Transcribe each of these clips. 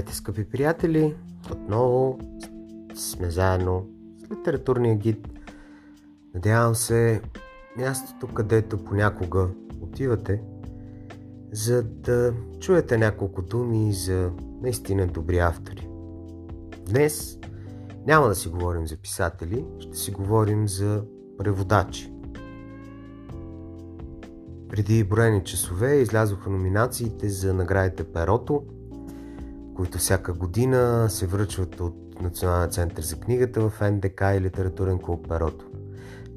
Здравейте, скъпи приятели! Отново сме заедно с литературния гид. Надявам се мястото, където понякога отивате, за да чуете няколко думи за наистина добри автори. Днес няма да си говорим за писатели, ще си говорим за преводачи. Преди броени часове излязоха номинациите за наградите Перото, които всяка година се връчват от Националния център за книгата в НДК и Литературен клуб Перото.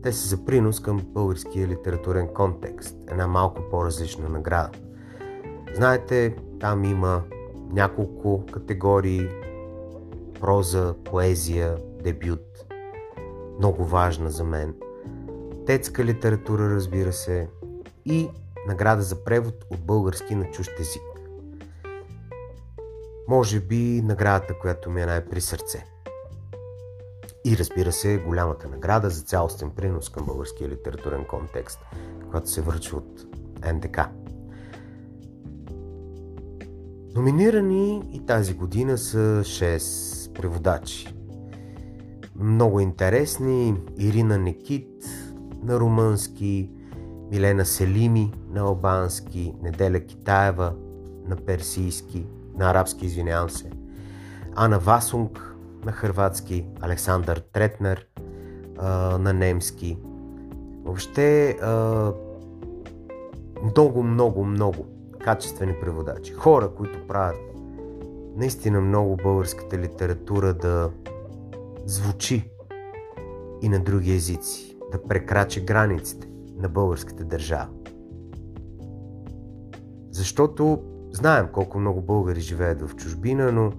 Те са за принос към българския литературен контекст, една малко по-различна награда. Знаете, там има няколко категории проза, поезия, дебют. Много важна за мен. Детска литература, разбира се, и награда за превод от български на чужд език. Може би наградата, която ми е най-при сърце. И разбира се, голямата награда за цялостен принос към българския литературен контекст, която се връчва от НДК. Номинирани и тази година са 6 преводачи. Много интересни Ирина Некит на румънски, Милена Селими на албански, Неделя Китаева на персийски, на арабски, извинявам се, Ана Васунг на хрватски, Александър Третнер на немски. Въобще много, много, много качествени преводачи. Хора, които правят наистина много българската литература да звучи и на други езици, да прекрачи границите на българската държава. Защото знаем колко много българи живеят в чужбина, но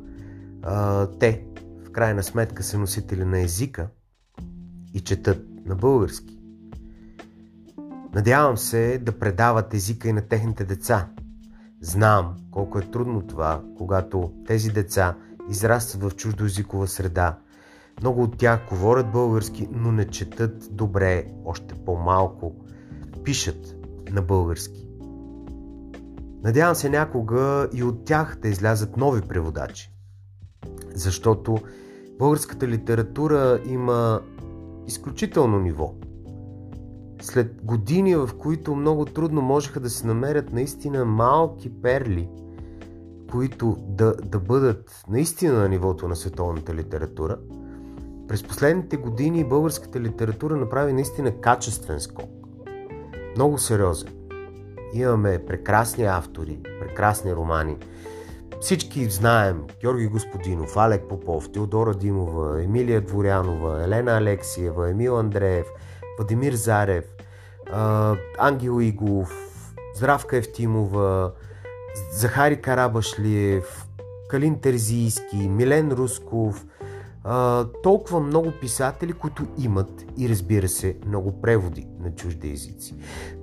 а, те в крайна сметка са носители на езика и четат на български. Надявам се да предават езика и на техните деца. Знам колко е трудно това, когато тези деца израстват в чуждоязикова среда. Много от тях говорят български, но не четат добре, още по-малко пишат на български. Надявам се някога и от тях да излязат нови преводачи. Защото българската литература има изключително ниво. След години, в които много трудно можеха да се намерят наистина малки перли, които да, да бъдат наистина на нивото на световната литература, през последните години българската литература направи наистина качествен скок. Много сериозен. Имаме прекрасни автори, прекрасни романи. Всички знаем Георги Господинов, Алек Попов, Теодора Димова, Емилия Дворянова, Елена Алексиева, Емил Андреев, Владимир Зарев, Ангел Игов, Здравка Евтимова, Захари Карабашлиев, Калин Терзийски, Милен Русков, а, толкова много писатели, които имат и разбира се много преводи на чужди езици.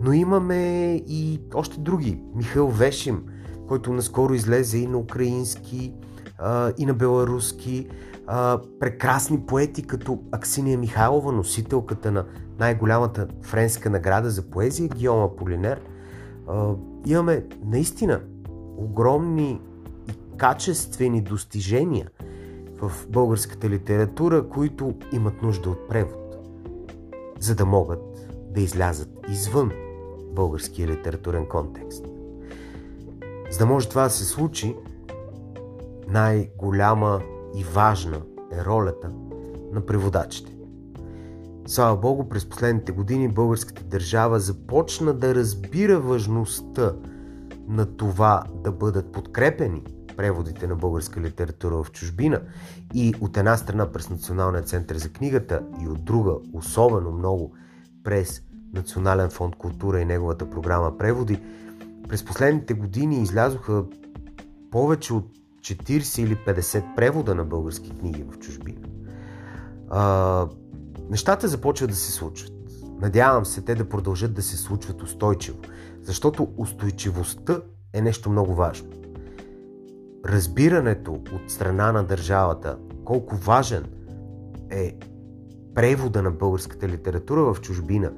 Но имаме и още други. Михаил Вешим, който наскоро излезе и на украински, а, и на беларуски. А, прекрасни поети като Аксиния Михайлова, носителката на най-голямата френска награда за поезия, Гиома Полинер. А, имаме наистина огромни и качествени достижения – в българската литература, които имат нужда от превод, за да могат да излязат извън българския литературен контекст. За да може това да се случи, най-голяма и важна е ролята на преводачите. Слава Богу, през последните години българската държава започна да разбира важността на това да бъдат подкрепени преводите на българска литература в чужбина и от една страна през Националния център за книгата и от друга, особено много, през Национален фонд култура и неговата програма Преводи, през последните години излязоха повече от 40 или 50 превода на български книги в чужбина. А, нещата започват да се случват. Надявам се те да продължат да се случват устойчиво, защото устойчивостта е нещо много важно разбирането от страна на държавата колко важен е превода на българската литература в чужбина,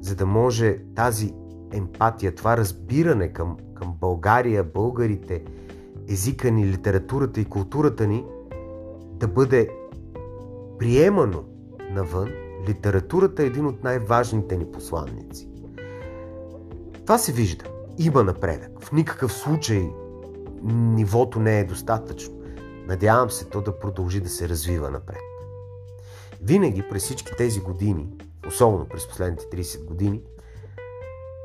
за да може тази емпатия, това разбиране към, към България, българите, езика ни, литературата и културата ни да бъде приемано навън, литературата е един от най-важните ни посланници. Това се вижда. Има напредък. В никакъв случай нивото не е достатъчно. Надявам се то да продължи да се развива напред. Винаги през всички тези години, особено през последните 30 години,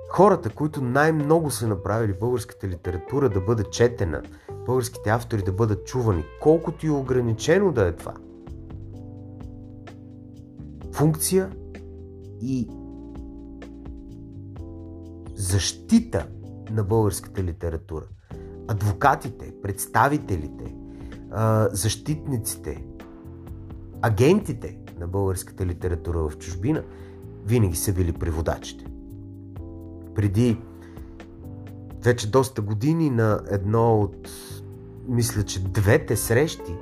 хората, които най-много са направили българската литература да бъде четена, българските автори да бъдат чувани, колкото и ограничено да е това, функция и защита на българската литература. Адвокатите, представителите, защитниците, агентите на българската литература в чужбина винаги са били преводачите. Преди вече доста години на едно от, мисля, че двете срещи,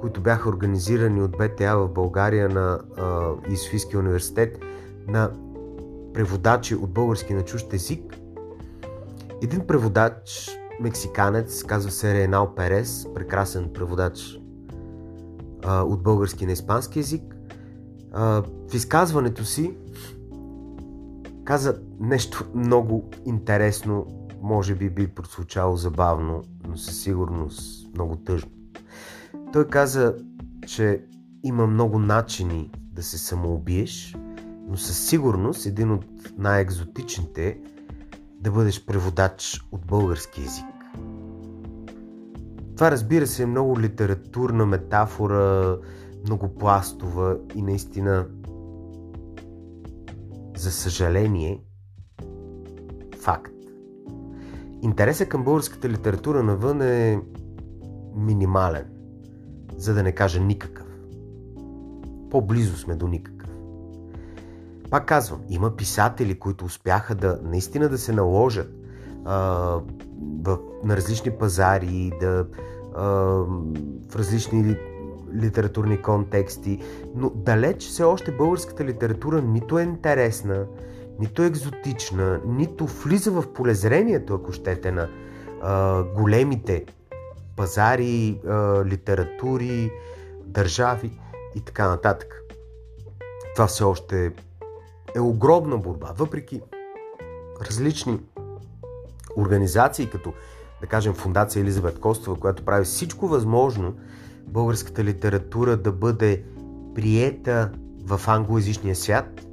които бяха организирани от БТА в България на Исфийския университет, на преводачи от български на чужд език. Един преводач, мексиканец, казва се Ренал Перес, прекрасен преводач а, от български на испански язик, а, в изказването си каза нещо много интересно, може би би прозвучало забавно, но със сигурност много тъжно. Той каза, че има много начини да се самоубиеш, но със сигурност един от най-екзотичните е да бъдеш преводач от български язик. Това разбира се е много литературна метафора, много пластова и наистина за съжаление факт. Интересът към българската литература навън е минимален, за да не кажа никакъв. По-близо сме до никакъв. Пак казвам, има писатели, които успяха да наистина да се наложат а, в, на различни пазари, да, а, в различни литературни контексти, но далеч все още българската литература нито е интересна, нито е екзотична, нито влиза в полезрението, ако щете, на а, големите пазари, а, литератури, държави и така нататък. Това все още е огромна борба, въпреки различни организации, като да кажем Фундация Елизабет Костова, която прави всичко възможно българската литература да бъде приета в англоязичния свят,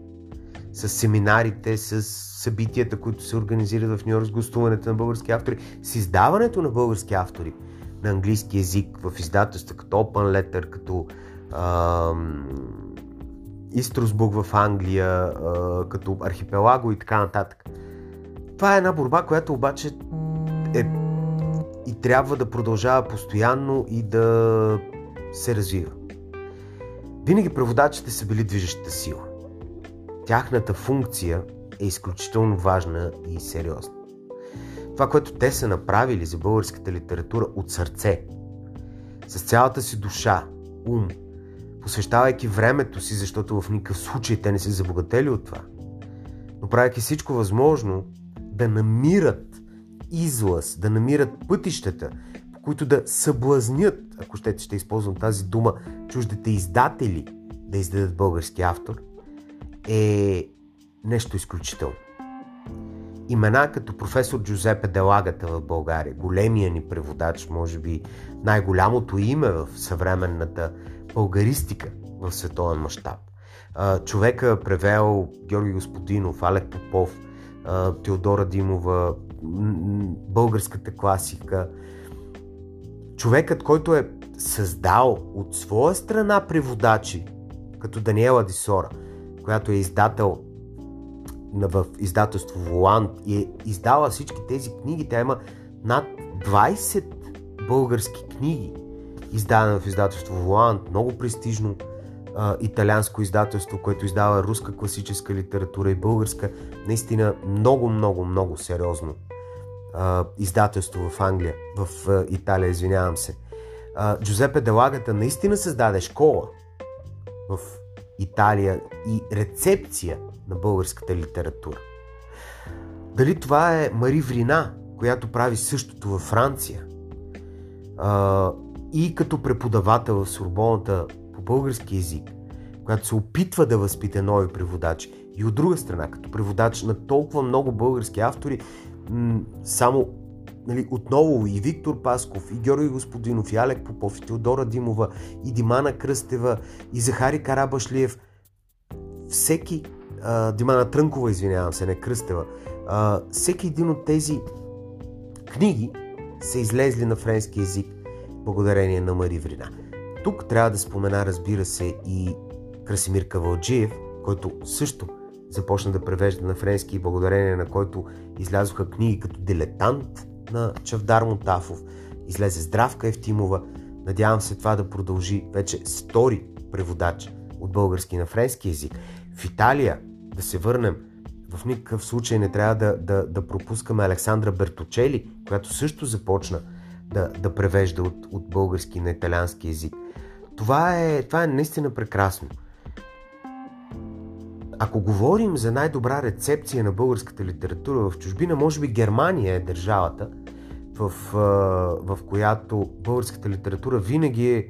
с семинарите, с събитията, които се организират в Нью Йорк, с гостуването на български автори, с издаването на български автори на английски язик в издателства като Open Letter, като ам, Истросбург в Англия, като архипелаго и така нататък. Това е една борба, която обаче е и трябва да продължава постоянно и да се развива. Винаги преводачите са били движещата сила. Тяхната функция е изключително важна и сериозна. Това, което те са направили за българската литература от сърце, с цялата си душа, ум, посвещавайки времето си, защото в никакъв случай те не се забогатели от това, но правяки всичко възможно да намират излъз, да намират пътищата, по които да съблазнят, ако ще, ще използвам тази дума, чуждите издатели да издадат български автор, е нещо изключително. Имена като професор Джузепе Делагата в България, големия ни преводач, може би най-голямото име в съвременната българистика в световен мащаб. Човека превел Георги Господинов, Алек Попов, Теодора Димова, българската класика. Човекът, който е създал от своя страна преводачи, като Даниела Дисора, която е издател в издателство Воланд и е издала всички тези книги. Тя има над 20 български книги издадена в издателство Воланд, много престижно а, италианско издателство, което издава руска класическа литература и българска. Наистина много, много, много сериозно а, издателство в Англия, в а, Италия, извинявам се. А, Джузепе Делагата наистина създаде школа в Италия и рецепция на българската литература. Дали това е Мари Врина, която прави същото във Франция? а, и като преподавател в Сорбоната по български язик, която се опитва да възпита нови преводачи, и от друга страна, като преводач на толкова много български автори, м- само нали, отново и Виктор Пасков, и Георги Господинов, и Алек Попов, и Теодора Димова, и Димана Кръстева, и Захари Карабашлиев, всеки, Димана Трънкова, извинявам се, не Кръстева, а, всеки един от тези книги са излезли на френски язик благодарение на Мари Врина. Тук трябва да спомена, разбира се, и Красимир Кавалджиев, който също започна да превежда на френски и благодарение на който излязоха книги като Дилетант на Чавдар Мотафов, излезе Здравка Евтимова. Надявам се това да продължи вече стори преводач от български на френски язик. В Италия, да се върнем, в никакъв случай не трябва да, да, да пропускаме Александра Берточели, която също започна да, да превежда от, от български на италиански язик. Това е, това е наистина прекрасно. Ако говорим за най-добра рецепция на българската литература в чужбина, може би Германия е държавата, в, в която българската литература винаги е,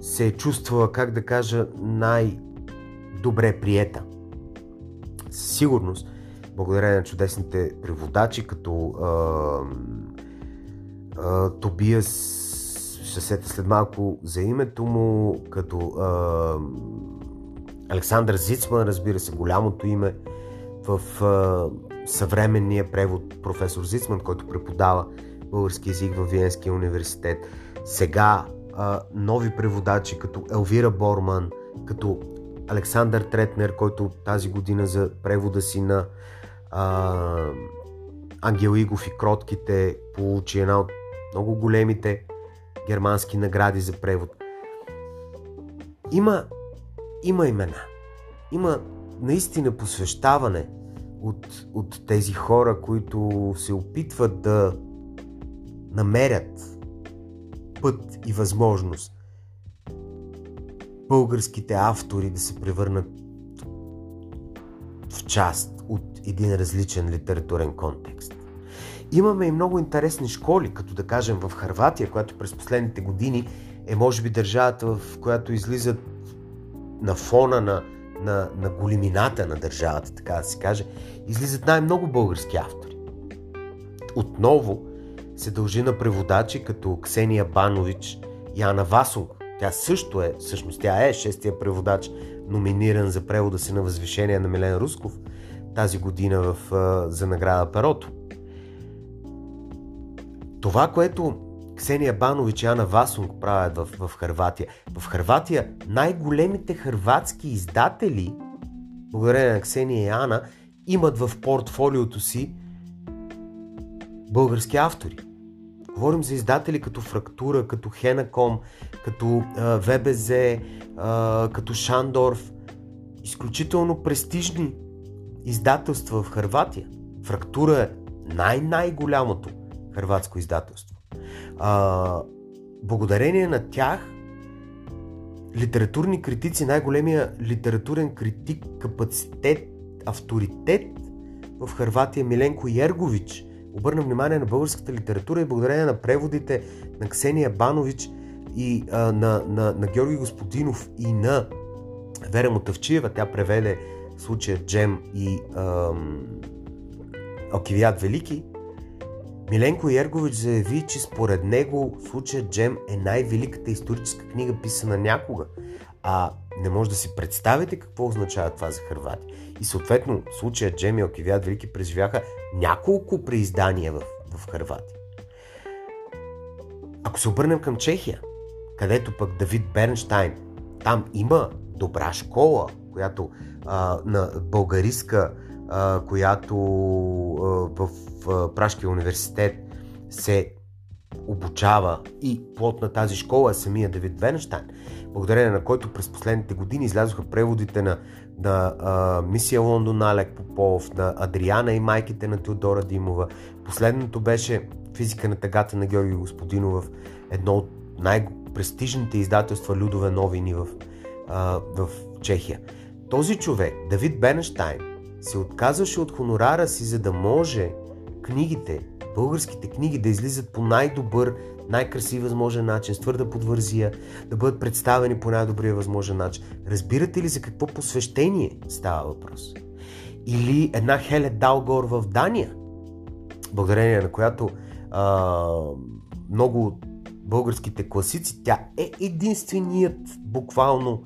се е чувствала, как да кажа, най-добре приета. Със сигурност, благодарение на чудесните преводачи, като а, а, Тобиас, ще сета след малко за името му, като а, Александър Зицман, разбира се, голямото име в а, съвременния превод професор Зицман, който преподава български язик в Виенския университет. Сега а, нови преводачи като Елвира Борман, като Александър Третнер, който тази година за превода си на а, Ангел Игов и Кротките получи една от много големите германски награди за превод. Има има имена. Има наистина посвещаване от, от тези хора, които се опитват да намерят път и възможност българските автори да се превърнат в част от един различен литературен контекст. Имаме и много интересни школи, като да кажем в Харватия, която през последните години е може би държавата, в която излизат на фона на, на, на големината на държавата, така да се каже, излизат най-много български автори. Отново се дължи на преводачи като Ксения Банович и Ана Васунг. Тя също е, всъщност тя е шестия преводач, номиниран за превода си на възвишение на Милен Русков тази година в, за награда Перото. Това, което Ксения Банович и Ана Васунг правят в, в Харватия. В Харватия най-големите хърватски издатели, благодарение на Ксения и Ана, имат в портфолиото си български автори. Говорим за издатели като Фрактура, като Хенаком, като а, ВБЗ, а, като Шандорф. Изключително престижни издателства в Харватия. Фрактура е най-най-голямото хърватско издателство. А, благодарение на тях, литературни критици, най-големия литературен критик, капацитет, авторитет в Харватия Миленко Ергович обърна внимание на българската литература и благодарение на преводите на Ксения Банович и а, на, на, на Георги Господинов и на Вера Мотавчиева. Тя преведе случая Джем и ам, Окивият Велики. Миленко Ергович заяви, че според него случая Джем е най-великата историческа книга писана някога. А не може да си представите какво означава това за Хрватия. И съответно случая Джем и Окивият Велики преживяха няколко преиздания в, в Хрватия. Ако се обърнем към Чехия, където пък Давид Бернштайн, там има добра школа, която а, на българиска която в Пражкия университет се обучава и плод на тази школа е самия Давид Венштайн, благодарение на който през последните години излязоха преводите на, на а, Мисия Лондон Алек Попов, на Адриана и майките на Теодора Димова. Последното беше Физика на тъгата на Георги Господинов едно от най-престижните издателства Людове новини в, а, в Чехия. Този човек, Давид Бенштайн, се отказваше от хонорара си, за да може книгите, българските книги да излизат по най-добър най-красив възможен начин, с твърда подвързия, да бъдат представени по най-добрия възможен начин. Разбирате ли за какво посвещение става въпрос? Или една Хеле Далгор в Дания, благодарение на която а, много от българските класици, тя е единственият буквално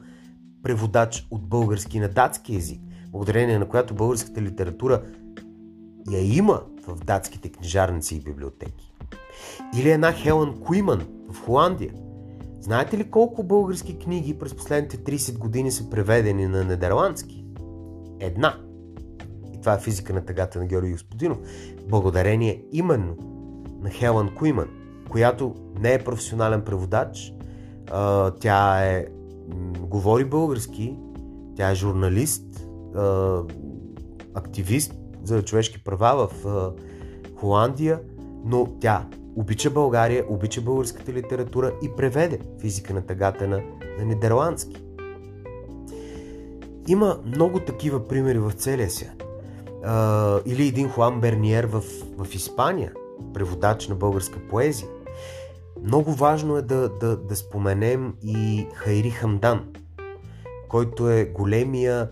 преводач от български на датски язик, благодарение на която българската литература я има в датските книжарници и библиотеки. Или една Хелън Куиман в Холандия. Знаете ли колко български книги през последните 30 години са преведени на нидерландски? Една. И това е физика на тъгата на Георги Господинов. Благодарение именно на Хелън Куиман, която не е професионален преводач, тя е говори български, тя е журналист, активист за човешки права в Холандия, но тя обича България, обича българската литература и преведе физика на тъгата на, нидерландски. Има много такива примери в целия свят. Или един Хуан Берниер в, в Испания, преводач на българска поезия. Много важно е да, да, да споменем и Хайри Хамдан, който е големия,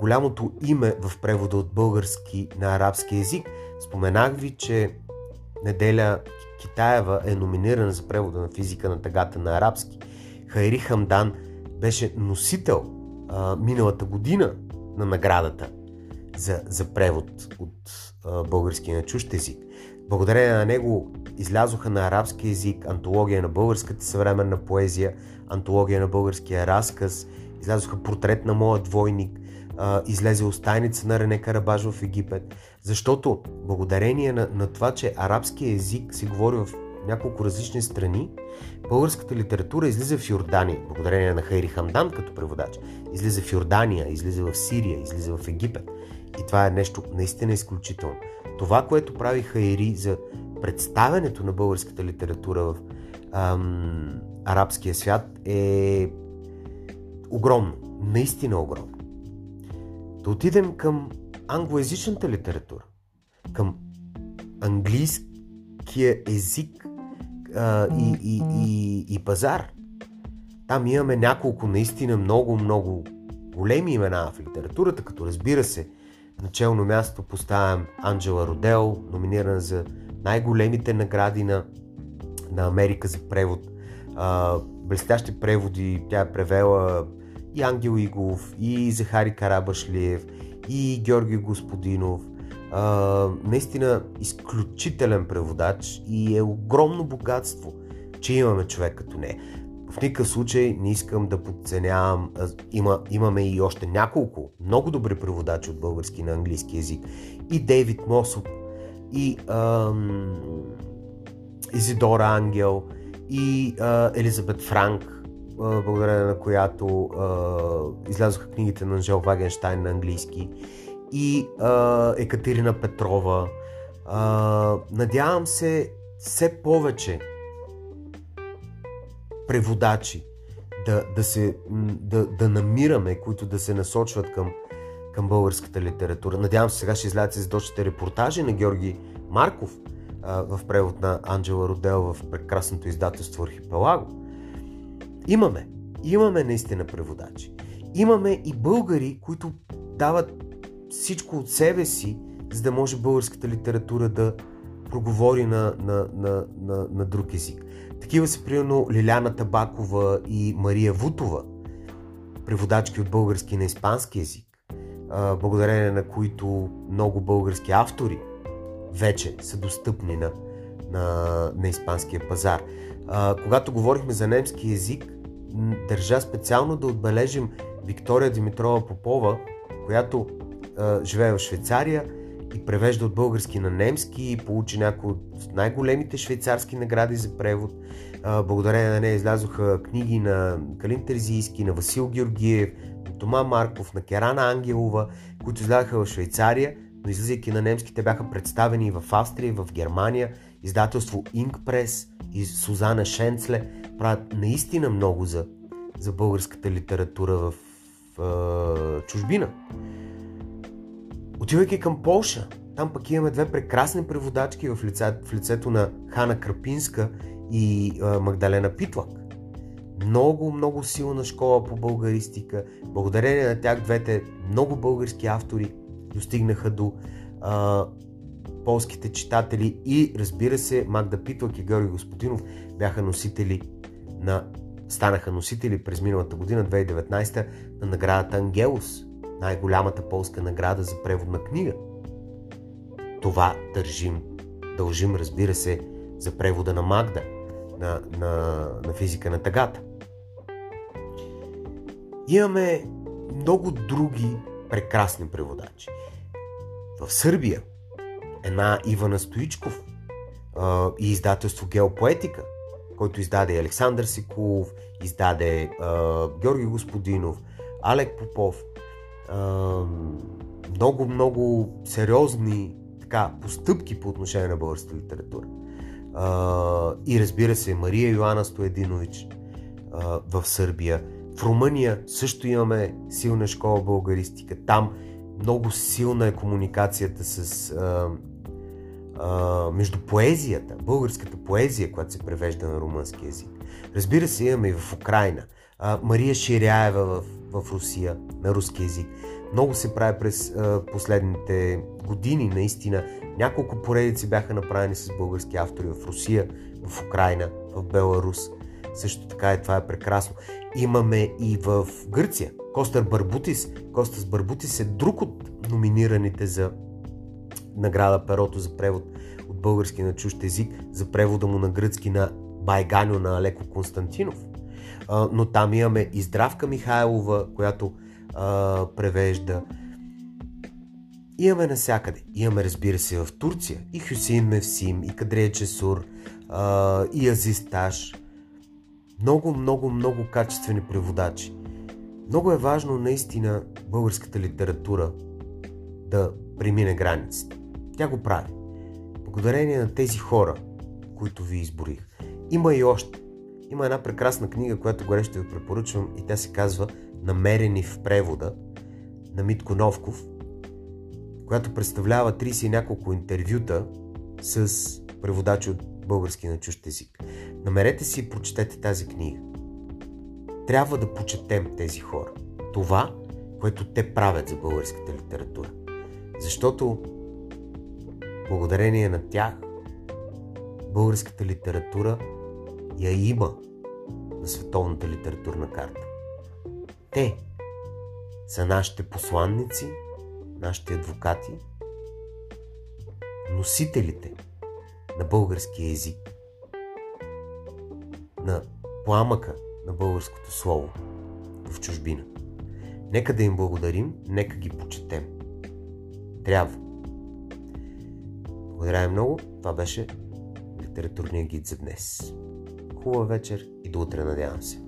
голямото име в превода от български на арабски язик. Споменах ви, че Неделя Китаева е номинирана за превода на физика на тъгата на арабски. Хайри Хамдан беше носител а, миналата година на наградата за, за превод от а, български на чужд език. Благодарение на него излязоха на арабски язик антология на българската съвременна поезия, антология на българския разказ, излязоха портрет на моя двойник, излезе остайница на Рене Карабаш в Египет, защото благодарение на, на това, че арабския език се говори в няколко различни страни, българската литература излиза в Йордания, благодарение на Хайри Хамдан като преводач. Излиза в Йордания, излиза в Сирия, излиза в Египет. И това е нещо наистина изключително. Това, което прави Хайри за представянето на българската литература в ам, арабския свят е огромно. Наистина огромно. Да отидем към англоязичната литература, към английския език а, и, и, и, и пазар. Там имаме няколко наистина много, много големи имена в литературата, като разбира се, начално място поставям Анджела Родел, номинирана за най-големите награди на, на Америка за превод. А, блестящи преводи, тя е превела и Ангел Игов, и Захари Карабашлиев, и Георги Господинов. А, наистина изключителен преводач и е огромно богатство, че имаме човек като не. В никакъв случай не искам да подценявам. Има, имаме и още няколко много добри преводачи от български на английски язик. И Дейвид Мосоп, и ам, Изидора Ангел, и а, Елизабет Франк, благодарение на която а, излязоха книгите на Анжел Вагенштайн на английски, и а, Екатерина Петрова. А, надявам се все повече преводачи да, да, се, да, да намираме, които да се насочват към, към българската литература. Надявам се сега ще излязат задочните репортажи на Георги Марков а, в превод на Анджела Родел в прекрасното издателство Архипелаго. Имаме. Имаме наистина преводачи. Имаме и българи, които дават всичко от себе си, за да може българската литература да проговори на, на, на, на, на друг език. Такива са примерно Лиляна Табакова и Мария Вутова, преводачки от български на испански язик, благодарение на които много български автори вече са достъпни на, на, на испанския пазар. когато говорихме за немски язик, държа специално да отбележим Виктория Димитрова Попова, която живее в Швейцария и превежда от български на немски и получи някои от най-големите швейцарски награди за превод. Благодарение на нея излязоха книги на Калин Терзийски, на Васил Георгиев, на Тома Марков, на Керана Ангелова, които излязаха в Швейцария, но излизайки на немски, те бяха представени и в Австрия, и в Германия. Издателство Инкпрес и Сузана Шенцле правят наистина много за, за българската литература в в чужбина. Отивайки към Полша, там пък имаме две прекрасни преводачки в, лице, в лицето на Хана Крапинска и а, Магдалена Питлак. Много, много силна школа по българистика. Благодарение на тях двете много български автори достигнаха до а, полските читатели и разбира се Магда Питлак и Георги Господинов бяха носители на станаха носители през миналата година, 2019, на наградата Ангелус, най-голямата полска награда за преводна книга. Това държим, дължим, разбира се, за превода на Магда, на, на, на физика на тъгата. Имаме много други прекрасни преводачи. В Сърбия една Ивана Стоичков и издателство Геопоетика, който издаде Александър Сикулов, издаде Георги Господинов, Алек Попов. Много, много сериозни така, постъпки по отношение на българската литература. И разбира се, Мария Йоанна Стоединович в Сърбия. В Румъния също имаме силна школа българистика. Там много силна е комуникацията с между поезията, българската поезия, която се превежда на румънски язик. Разбира се, имаме и в Украина. А, Мария Ширяева в, в Русия на руски язик. Много се прави през а, последните години, наистина. Няколко поредици бяха направени с български автори в Русия, в Украина, в Беларус. Също така и това е прекрасно. Имаме и в Гърция. Костър Барбутис. Костас Барбутис е друг от номинираните за награда Перото за превод от български на чужд език, за превода му на гръцки на Байганю на Алеко Константинов. Но там имаме и Здравка Михайлова, която а, превежда. Имаме насякъде. Имаме, разбира се, в Турция и Хюсейн Мевсим, и Кадрия Чесур, а, и Азисташ. Много, много, много качествени преводачи. Много е важно наистина българската литература да премине границите. Тя го прави. Благодарение на тези хора, които ви изборих. Има и още. Има една прекрасна книга, която горе ще ви препоръчвам и тя се казва Намерени в превода на Митко Новков, която представлява 30 и няколко интервюта с преводачи от български на чужд език. Намерете си и прочетете тази книга. Трябва да почетем тези хора. Това, което те правят за българската литература. Защото благодарение на тях българската литература я има на световната литературна карта. Те са нашите посланници, нашите адвокати, носителите на българския език, на пламъка на българското слово в чужбина. Нека да им благодарим, нека ги почетем. Трябва. Благодаря много. Това беше литературния гид за днес. Хубава вечер и до утре, надявам се.